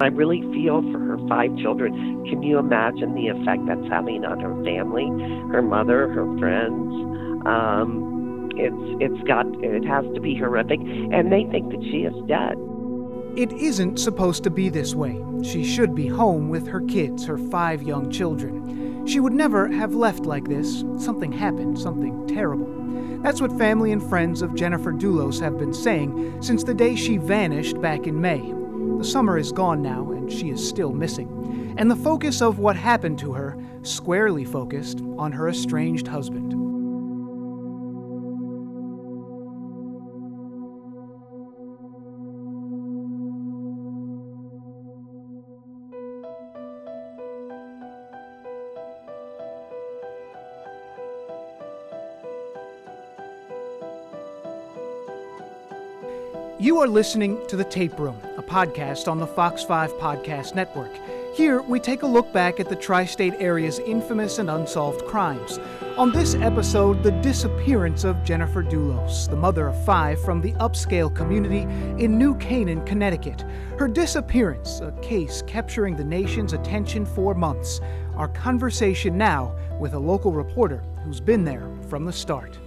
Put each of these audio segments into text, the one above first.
I really feel for her five children. Can you imagine the effect that's having on her family, her mother, her friends? Um, it's it's got it has to be horrific, and they think that she is dead. It isn't supposed to be this way. She should be home with her kids, her five young children. She would never have left like this. Something happened, something terrible. That's what family and friends of Jennifer Dulos have been saying since the day she vanished back in May. The summer is gone now, and she is still missing. And the focus of what happened to her squarely focused on her estranged husband. You are listening to The Tape Room, a podcast on the Fox 5 Podcast Network. Here, we take a look back at the tri state area's infamous and unsolved crimes. On this episode, the disappearance of Jennifer Dulos, the mother of five from the upscale community in New Canaan, Connecticut. Her disappearance, a case capturing the nation's attention for months. Our conversation now with a local reporter who's been there from the start.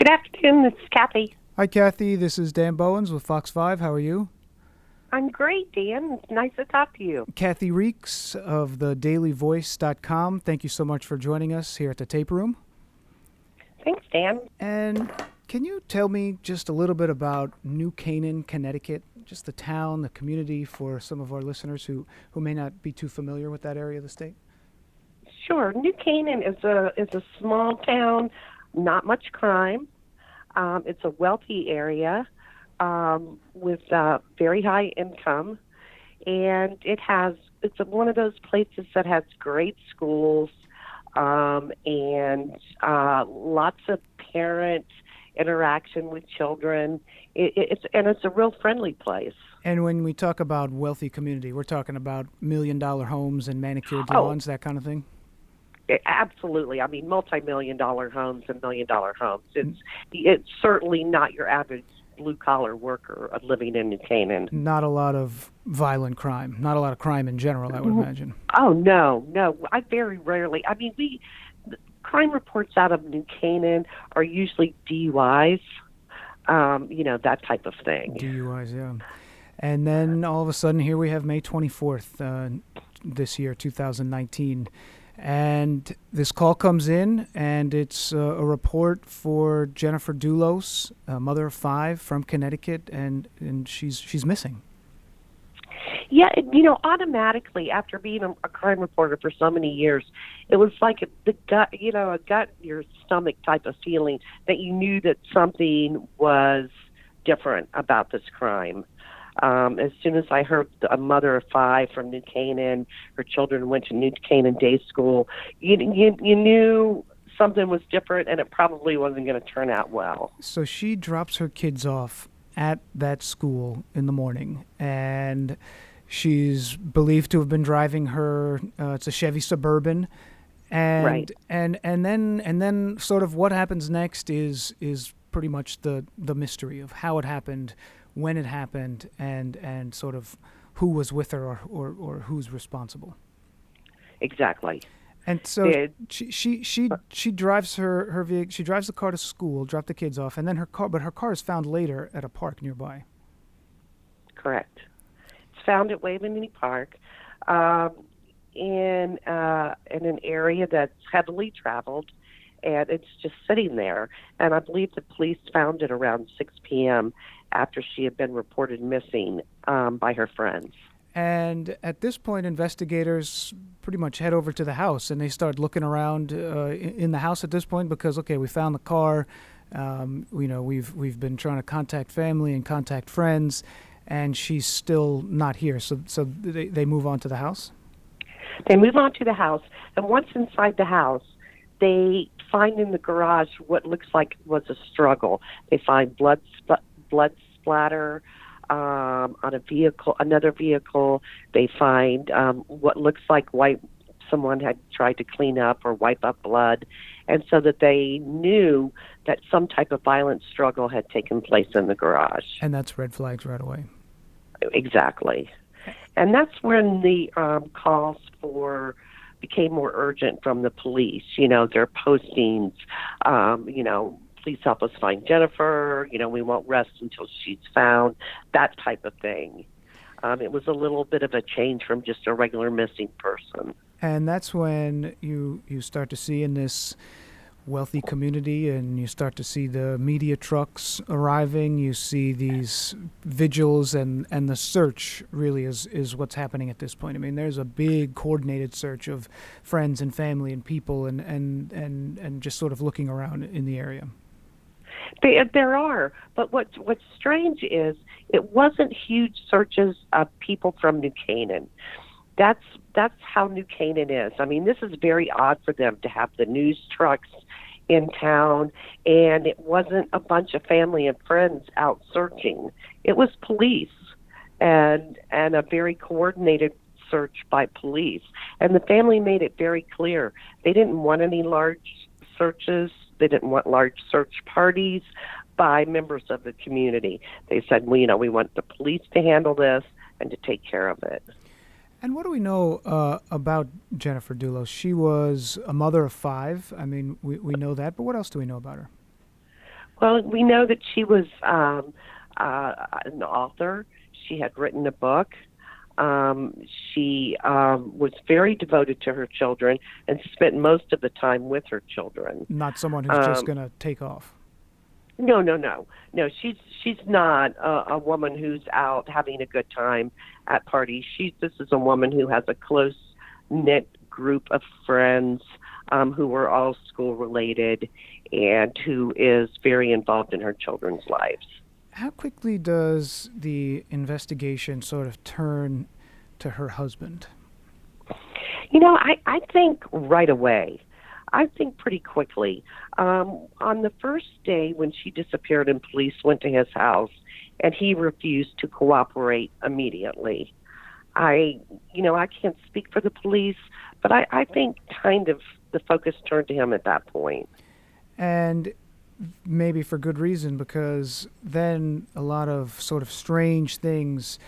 Good afternoon, this is Kathy. Hi, Kathy. This is Dan Bowens with Fox 5. How are you? I'm great, Dan. It's nice to talk to you. Kathy Reakes of the dailyvoice.com. Thank you so much for joining us here at the tape room. Thanks, Dan. And can you tell me just a little bit about New Canaan, Connecticut, just the town, the community for some of our listeners who, who may not be too familiar with that area of the state? Sure. New Canaan is a is a small town not much crime. Um, it's a wealthy area um, with uh, very high income, and it has it's a, one of those places that has great schools um, and uh, lots of parent interaction with children. It, it's and it's a real friendly place. And when we talk about wealthy community, we're talking about million dollar homes and manicured Oh. lawns, that kind of thing. Absolutely. I mean, multi-million dollar homes and million dollar homes. It's it's certainly not your average blue collar worker living in New Canaan. Not a lot of violent crime. Not a lot of crime in general, I would imagine. Oh no, no. I very rarely. I mean, we crime reports out of New Canaan are usually DUIs. Um, you know that type of thing. DUIs, yeah. And then all of a sudden, here we have May 24th uh, this year, 2019. And this call comes in, and it's uh, a report for Jennifer Dulos, a mother of five from Connecticut, and, and she's she's missing. Yeah, it- you know, automatically after being a, a crime reporter for so many years, it was like a, the gut, you know, a gut your stomach type of feeling that you knew that something was different about this crime. Um, as soon as I heard a mother of five from New Canaan, her children went to New Canaan Day School, you, you, you knew something was different and it probably wasn't going to turn out well. So she drops her kids off at that school in the morning, and she's believed to have been driving her. Uh, it's a Chevy Suburban, and Right. and and then and then sort of what happens next is is pretty much the the mystery of how it happened, when it happened, and and sort of who was with her or or, or who's responsible. Exactly. And so she she she she drives her her vehicle. She drives the car to school, drop the kids off, and then her car. But her car is found later at a park nearby. Correct. It's found at Waveney Park um, in uh, in an area that's heavily traveled, and it's just sitting there. And I believe the police found it around 6 p.m. after she had been reported missing um, by her friends. And at this point, investigators pretty much head over to the house and they start looking around uh, in the house at this point because okay, we found the car. Um, you know, we've we've been trying to contact family and contact friends, and she's still not here. So so they they move on to the house. They move on to the house, and once inside the house, they find in the garage what looks like was a struggle. They find blood sp- blood splatter um, on a vehicle, another vehicle. They find um, what looks like white someone had tried to clean up or wipe up blood, and so that they knew that some type of violent struggle had taken place in the garage. And that's red flags right away. Exactly. And that's when the um, calls for became more urgent from the police. You know, their postings, um, you know, please help us find Jennifer. You know, we won't rest until she's found, that type of thing. Um, it was a little bit of a change from just a regular missing person. And that's when you you start to see in this wealthy community and you start to see the media trucks arriving you see these vigils and and the search really is is what's happening at this point. I mean there's a big coordinated search of friends and family and people and and and and just sort of looking around in the area. Uh, there are but what's what's strange is it wasn't huge searches of people from new canaan. That's that's how New Canaan is. I mean, this is very odd for them to have the news trucks in town, and it wasn't a bunch of family and friends out searching. It was police, and and a very coordinated search by police. And the family made it very clear they didn't want any large searches. They didn't want large search parties by members of the community. They said, well, you know, we want the police to handle this and to take care of it. And what do we know uh, about Jennifer Dulos? She was a mother of five. I mean, we, we know that, but what else do we know about her? Well, we know that she was um, uh, an author. She had written a book. Um, she um, was very devoted to her children and spent most of the time with her children. Not someone who's just um, going to take off. No, no, no, no. She's she's not a, a woman who's out having a good time at parties. She this is a woman who has a close knit group of friends um, who are all school related and who is very involved in her children's lives. How quickly does the investigation sort of turn to her husband? You know, I, I think right away. I think pretty quickly. Um, on the first day when she disappeared and police went to his house, and he refused to cooperate immediately. I, you know, I can't speak for the police, but I, I think kind of the focus turned to him at that point. And maybe for good reason, because then a lot of sort of strange things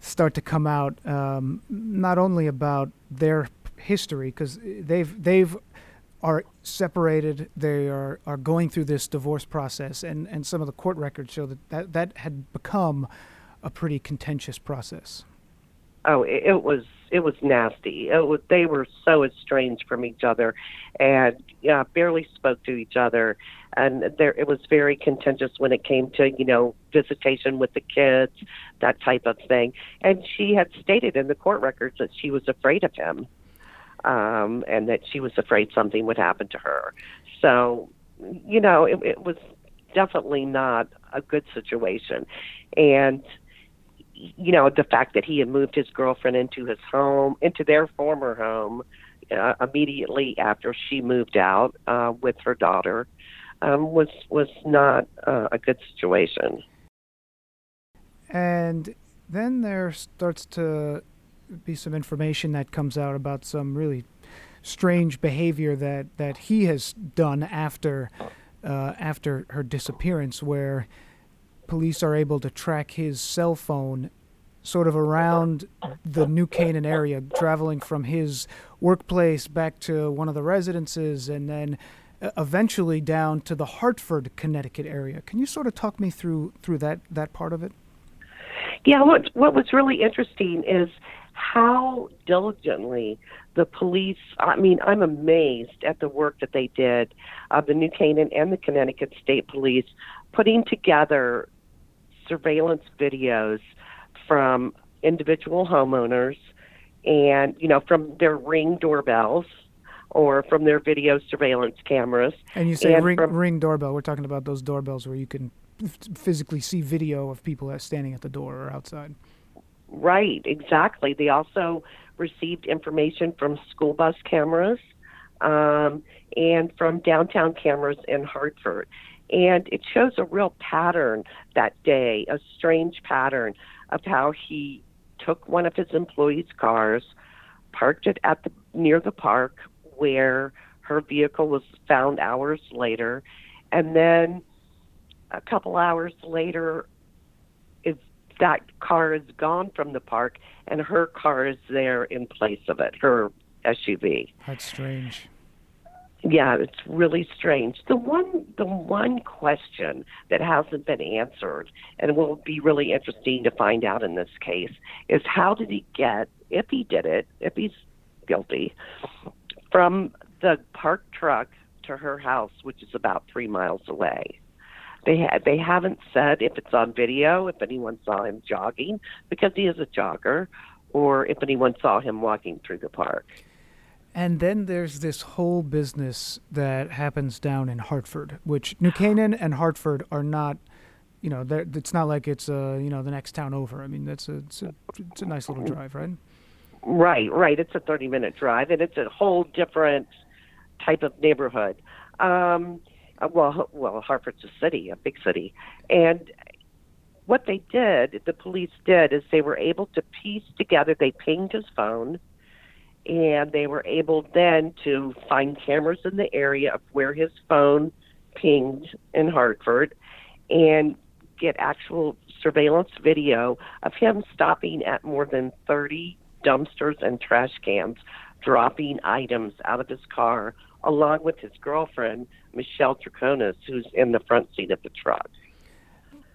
start to come out, um, not only about their history, because they've they've are separated. They are, are going through this divorce process, and, and some of the court records show that, that that had become a pretty contentious process. Oh, it, it was it was nasty. It was they were so estranged from each other, and yeah, barely spoke to each other, and there it was very contentious when it came to you know visitation with the kids, that type of thing. And she had stated in the court records that she was afraid of him um, and that she was afraid something would happen to her. So, you know, it, it was definitely not a good situation. And, you know, the fact that he had moved his girlfriend into his home, into their former home, uh, immediately after she moved out uh, with her daughter, um, was was not uh, a good situation. And then there starts to be some information that comes out about some really strange behavior that, that he has done after uh, after her disappearance, where police are able to track his cell phone sort of around the New Canaan area, traveling from his workplace back to one of the residences, and then uh, eventually down to the Hartford, Connecticut area. Can you sort of talk me through through that that part of it? Yeah, what what was really interesting is how diligently the police i mean i'm amazed at the work that they did uh, the new canaan and the connecticut state police putting together surveillance videos from individual homeowners and you know from their ring doorbells or from their video surveillance cameras. And you say and ring, from, ring doorbell. We're talking about those doorbells where you can physically see video of people standing at the door or outside Right, exactly. They also received information from school bus cameras um, and from downtown cameras in Hartford. And it shows a real pattern that day, a strange pattern of how he took one of his employees' cars, parked it at the near the park where her vehicle was found hours later, and then a couple hours later, is that car is gone from the park, and her car is there in place of it, her SUV. That's strange. Yeah, it's really strange. The one the one question that hasn't been answered and will be really interesting to find out in this case is how did he get if he did it, if he's guilty, from the park truck to her house, which is about three miles away. They ha- they haven't said if it's on video, if anyone saw him jogging because he is a jogger, or if anyone saw him walking through the park. And then there's this whole business that happens down in Hartford, which New Canaan and Hartford are not, you know, it's not like it's uh, you know the next town over. I mean, that's a it's a, it's a nice little drive, right? Right, right. It's a 30 minute drive, and it's a whole different type of neighborhood. Um, Uh, well, well, Hartford's a city, a big city, and what they did, the police did, is they were able to piece together. They pinged his phone and they were able then to find cameras in the area of where his phone pinged in Hartford and get actual surveillance video of him stopping at more than 30 dumpsters and trash cans, dropping items out of his car, along with his girlfriend, Michelle Troconis, who's in the front seat of the truck.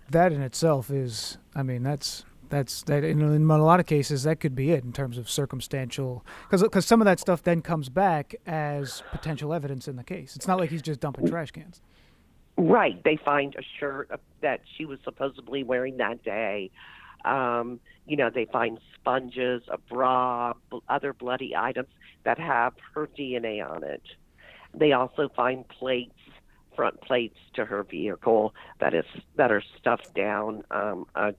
That in itself is, I mean, that's that's that in, in, a lot of cases that could be it in terms of circumstantial because because some of that stuff then comes back as potential evidence in the case. It's not like he's just dumping trash cans. Right. They find a shirt that she was supposedly wearing that day. Um you know they find sponges a bra other bloody items that have her dna on it they also find plates front plates to her vehicle that is that are stuffed down um a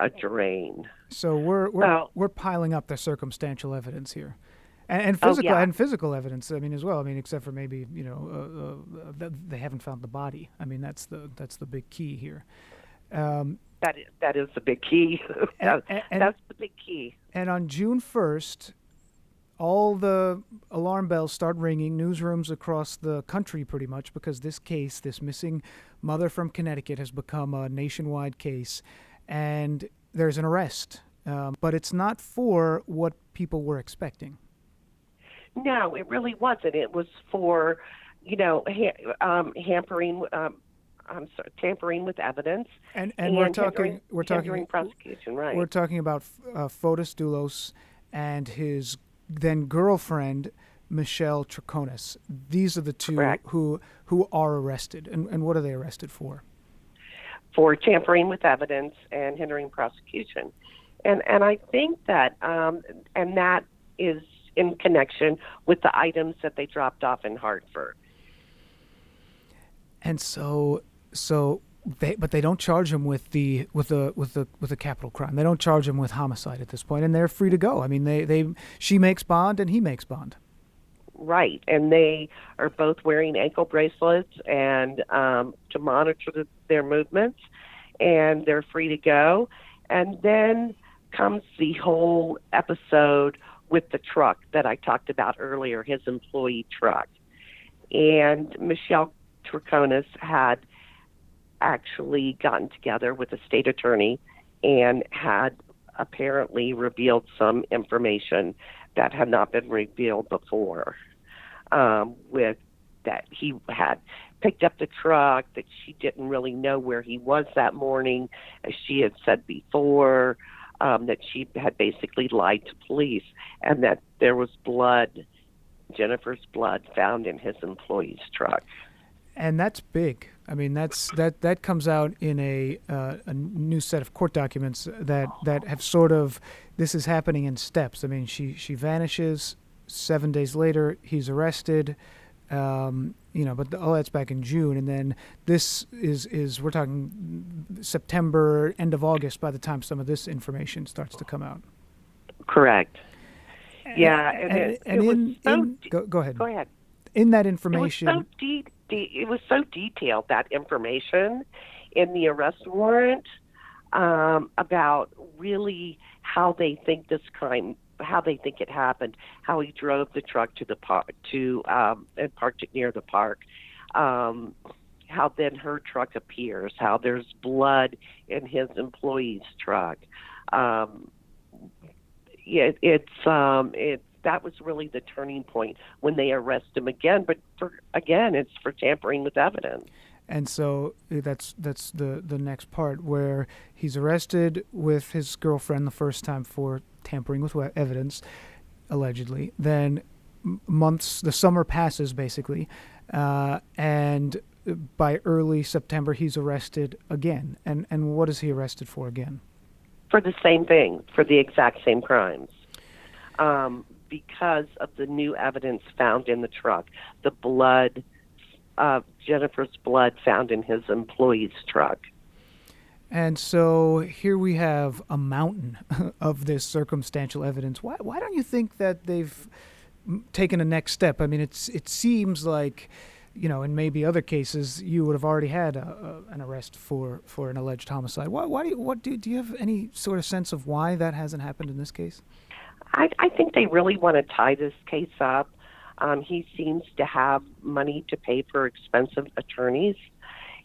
a drain. So we're we're, we're piling up the circumstantial evidence here, and, and physical oh, yeah. and physical evidence. I mean, as well. I mean, except for maybe you know uh, uh, they haven't found the body. I mean, that's the that's the big key here. Um, that is, that is the big key. and, and, that's the big key. And on June first, all the alarm bells start ringing, newsrooms across the country pretty much, because this case, this missing mother from Connecticut, has become a nationwide case and there's an arrest. Um, but it's not for what people were expecting. No, it really wasn't. It was for, you know, ha- um, hampering. Um, I'm sorry, tampering with evidence. And and, and we're talking we're talking prosecution, right? We're talking about uh, Fotis Dulos and his then girlfriend Michelle Troconis. These are the two Correct. who who are arrested. And and what are they arrested for? for tampering with evidence and hindering prosecution. And and I think that um, and that is in connection with the items that they dropped off in Hartford. And so so they but they don't charge him with the with the with the with the capital crime. They don't charge him with homicide at this point, and they're free to go. I mean, they they she makes bond and he makes bond right, and they are both wearing ankle bracelets and um, to monitor the, their movements, and they're free to go. And then comes the whole episode with the truck that I talked about earlier, his employee truck. And Michelle Troconis had actually gotten together with a state attorney and had apparently revealed some information that had not been revealed before um, with that he had picked up the truck, that she didn't really know where he was that morning, as she had said before, um, that she had basically lied to police, and that there was blood, Jennifer's blood, found in his employee's truck. And that's big. I mean, that's that that comes out in a uh, a new set of court documents that that have sort of this is happening in steps. I mean, she she vanishes seven days later, he's arrested. Um, you know, but the, all that's back in June, and then this is is we're talking September, end of August. By the time some of this information starts to come out. Correct. Yeah, and, and, it, and it in, so in go, go, ahead. Go ahead. In that information, it was so de- de- it was so detailed that information in the arrest warrant um, about really how they think this crime how they think it happened, how he drove the truck to the park to um, and parked it near the park, um, how then her truck appears, how there's blood in his employee's truck. Um, yeah, it's um, it that was really the turning point when they arrest him again. But for again, it's for tampering with evidence. And so eh, that's that's the the next part where he's arrested with his girlfriend the first time for tampering with evidence, allegedly. Then months, the summer passes basically, uh, and by early September he's arrested again. And and what is he arrested for again? For the same thing, for the exact same crimes. Um, because of the new evidence found in the truck, the blood uh, Jennifer's blood found in his employee's truck. And so here we have a mountain of this circumstantial evidence. Why, why don't you think that they've taken a next step? I mean, it's it seems like, you know, in maybe other cases, you would have already had a, a, an arrest for, for an alleged homicide. Why, why do you, what do, do you have any sort of sense of why that hasn't happened in this case? I, I think they really want to tie this case up um, he seems to have money to pay for expensive attorneys.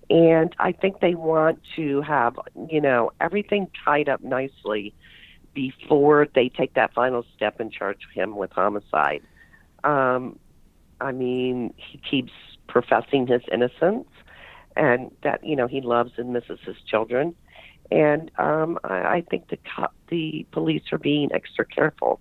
And I think they want to have, you know, everything tied up nicely before they take that final step and charge him with homicide. Um, I mean, he keeps professing his innocence and that, you know, he loves and misses his children. And um, I, I think the, co- the police are being extra careful.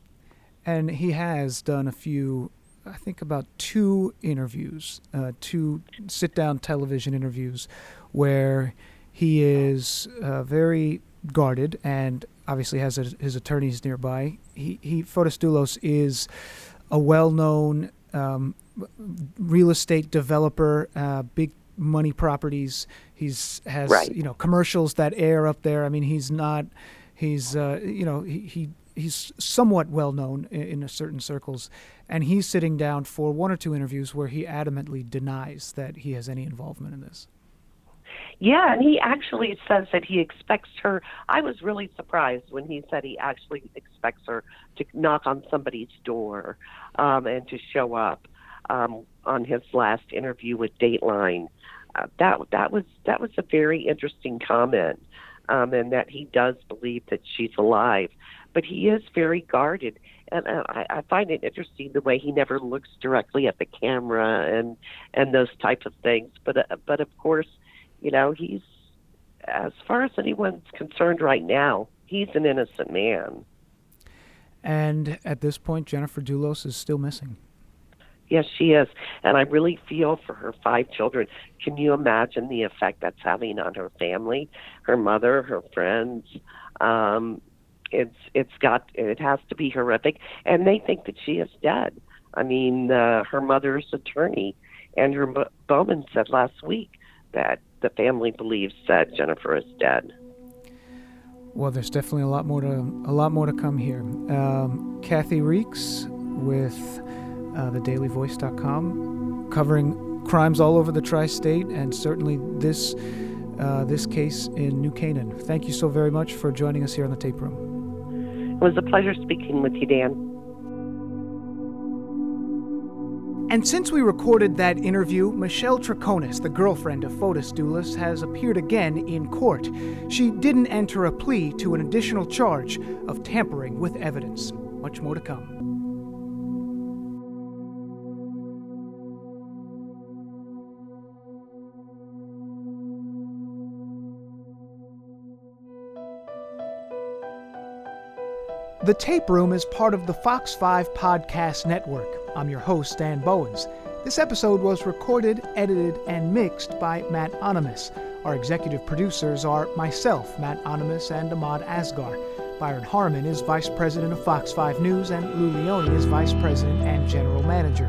And he has done a few I think about two interviews, uh, two sit-down television interviews, where he is uh, very guarded and obviously has a, his attorneys nearby. He, he Fotis Dulos is a well-known um, real estate developer, uh, big money properties. He's has right. you know commercials that air up there. I mean, he's not. He's uh, you know he, he he's somewhat well known in, in certain circles, and he's sitting down for one or two interviews where he adamantly denies that he has any involvement in this. Yeah, and he actually says that he expects her. I was really surprised when he said he actually expects her to knock on somebody's door um, and to show up um, on his last interview with Dateline. Uh, that that was that was a very interesting comment, um, and that he does believe that she's alive but he is very guarded. And uh, I, I find it interesting the way he never looks directly at the camera and and those type of things. But uh, but of course, you know, he's as far as anyone's concerned right now, he's an innocent man. And at this point, Jennifer Dulos is still missing. Yes, she is. And I really feel for her five children. Can you imagine the effect that's having on her family, her mother, her friends? Um, it's it's got it has to be horrific, and they think that she is dead. I mean, uh, her mother's attorney, Andrew Bowman, said last week that the family believes that Jennifer is dead. Well, there's definitely a lot more to a lot more to come here. Um, Kathy Reakes with uh, thedailyvoice.com, covering crimes all over the tri-state, and certainly this uh, this case in New Canaan. Thank you so very much for joining us here on the tape room. It was a pleasure speaking with you, Dan. And since we recorded that interview, Michelle Troconis, the girlfriend of Fotis Dulos, has appeared again in court. She didn't enter a plea to an additional charge of tampering with evidence. Much more to come. The Tape Room is part of the Fox 5 Podcast Network. I'm your host, Dan Bowens. This episode was recorded, edited, and mixed by Matt Onimus. Our executive producers are myself, Matt Onimus, and Ahmad Asgar. Byron Harmon is Vice President of Fox 5 News, and Lou Leone is Vice President and General Manager.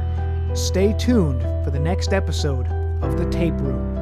Stay tuned for the next episode of The Tape Room.